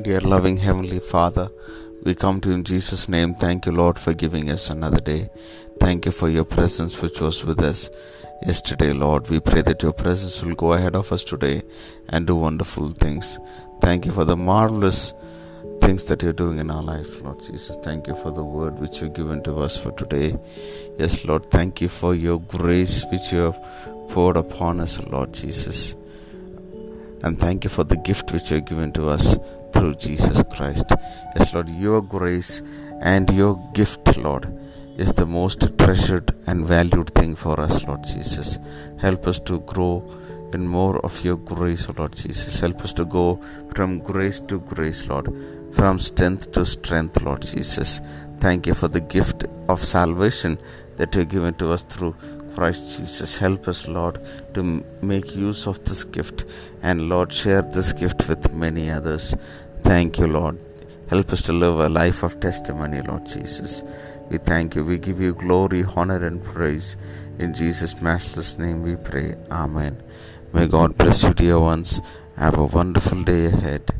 Dear loving Heavenly Father, we come to you in Jesus' name. Thank you, Lord, for giving us another day. Thank you for your presence which was with us yesterday, Lord. We pray that your presence will go ahead of us today and do wonderful things. Thank you for the marvelous things that you're doing in our life, Lord Jesus. Thank you for the word which you've given to us for today. Yes, Lord, thank you for your grace which you have poured upon us, Lord Jesus. And thank you for the gift which you've given to us through Jesus Christ. Yes, Lord, your grace and your gift, Lord, is the most treasured and valued thing for us, Lord Jesus. Help us to grow in more of your grace, Lord Jesus. Help us to go from grace to grace, Lord, from strength to strength, Lord Jesus. Thank you for the gift of salvation that you have given to us through Christ Jesus. Help us, Lord, to make use of this gift and, Lord, share this gift with many others. Thank you, Lord. Help us to live a life of testimony, Lord Jesus. We thank you. We give you glory, honor, and praise. In Jesus' matchless name we pray. Amen. May God bless you, dear ones. Have a wonderful day ahead.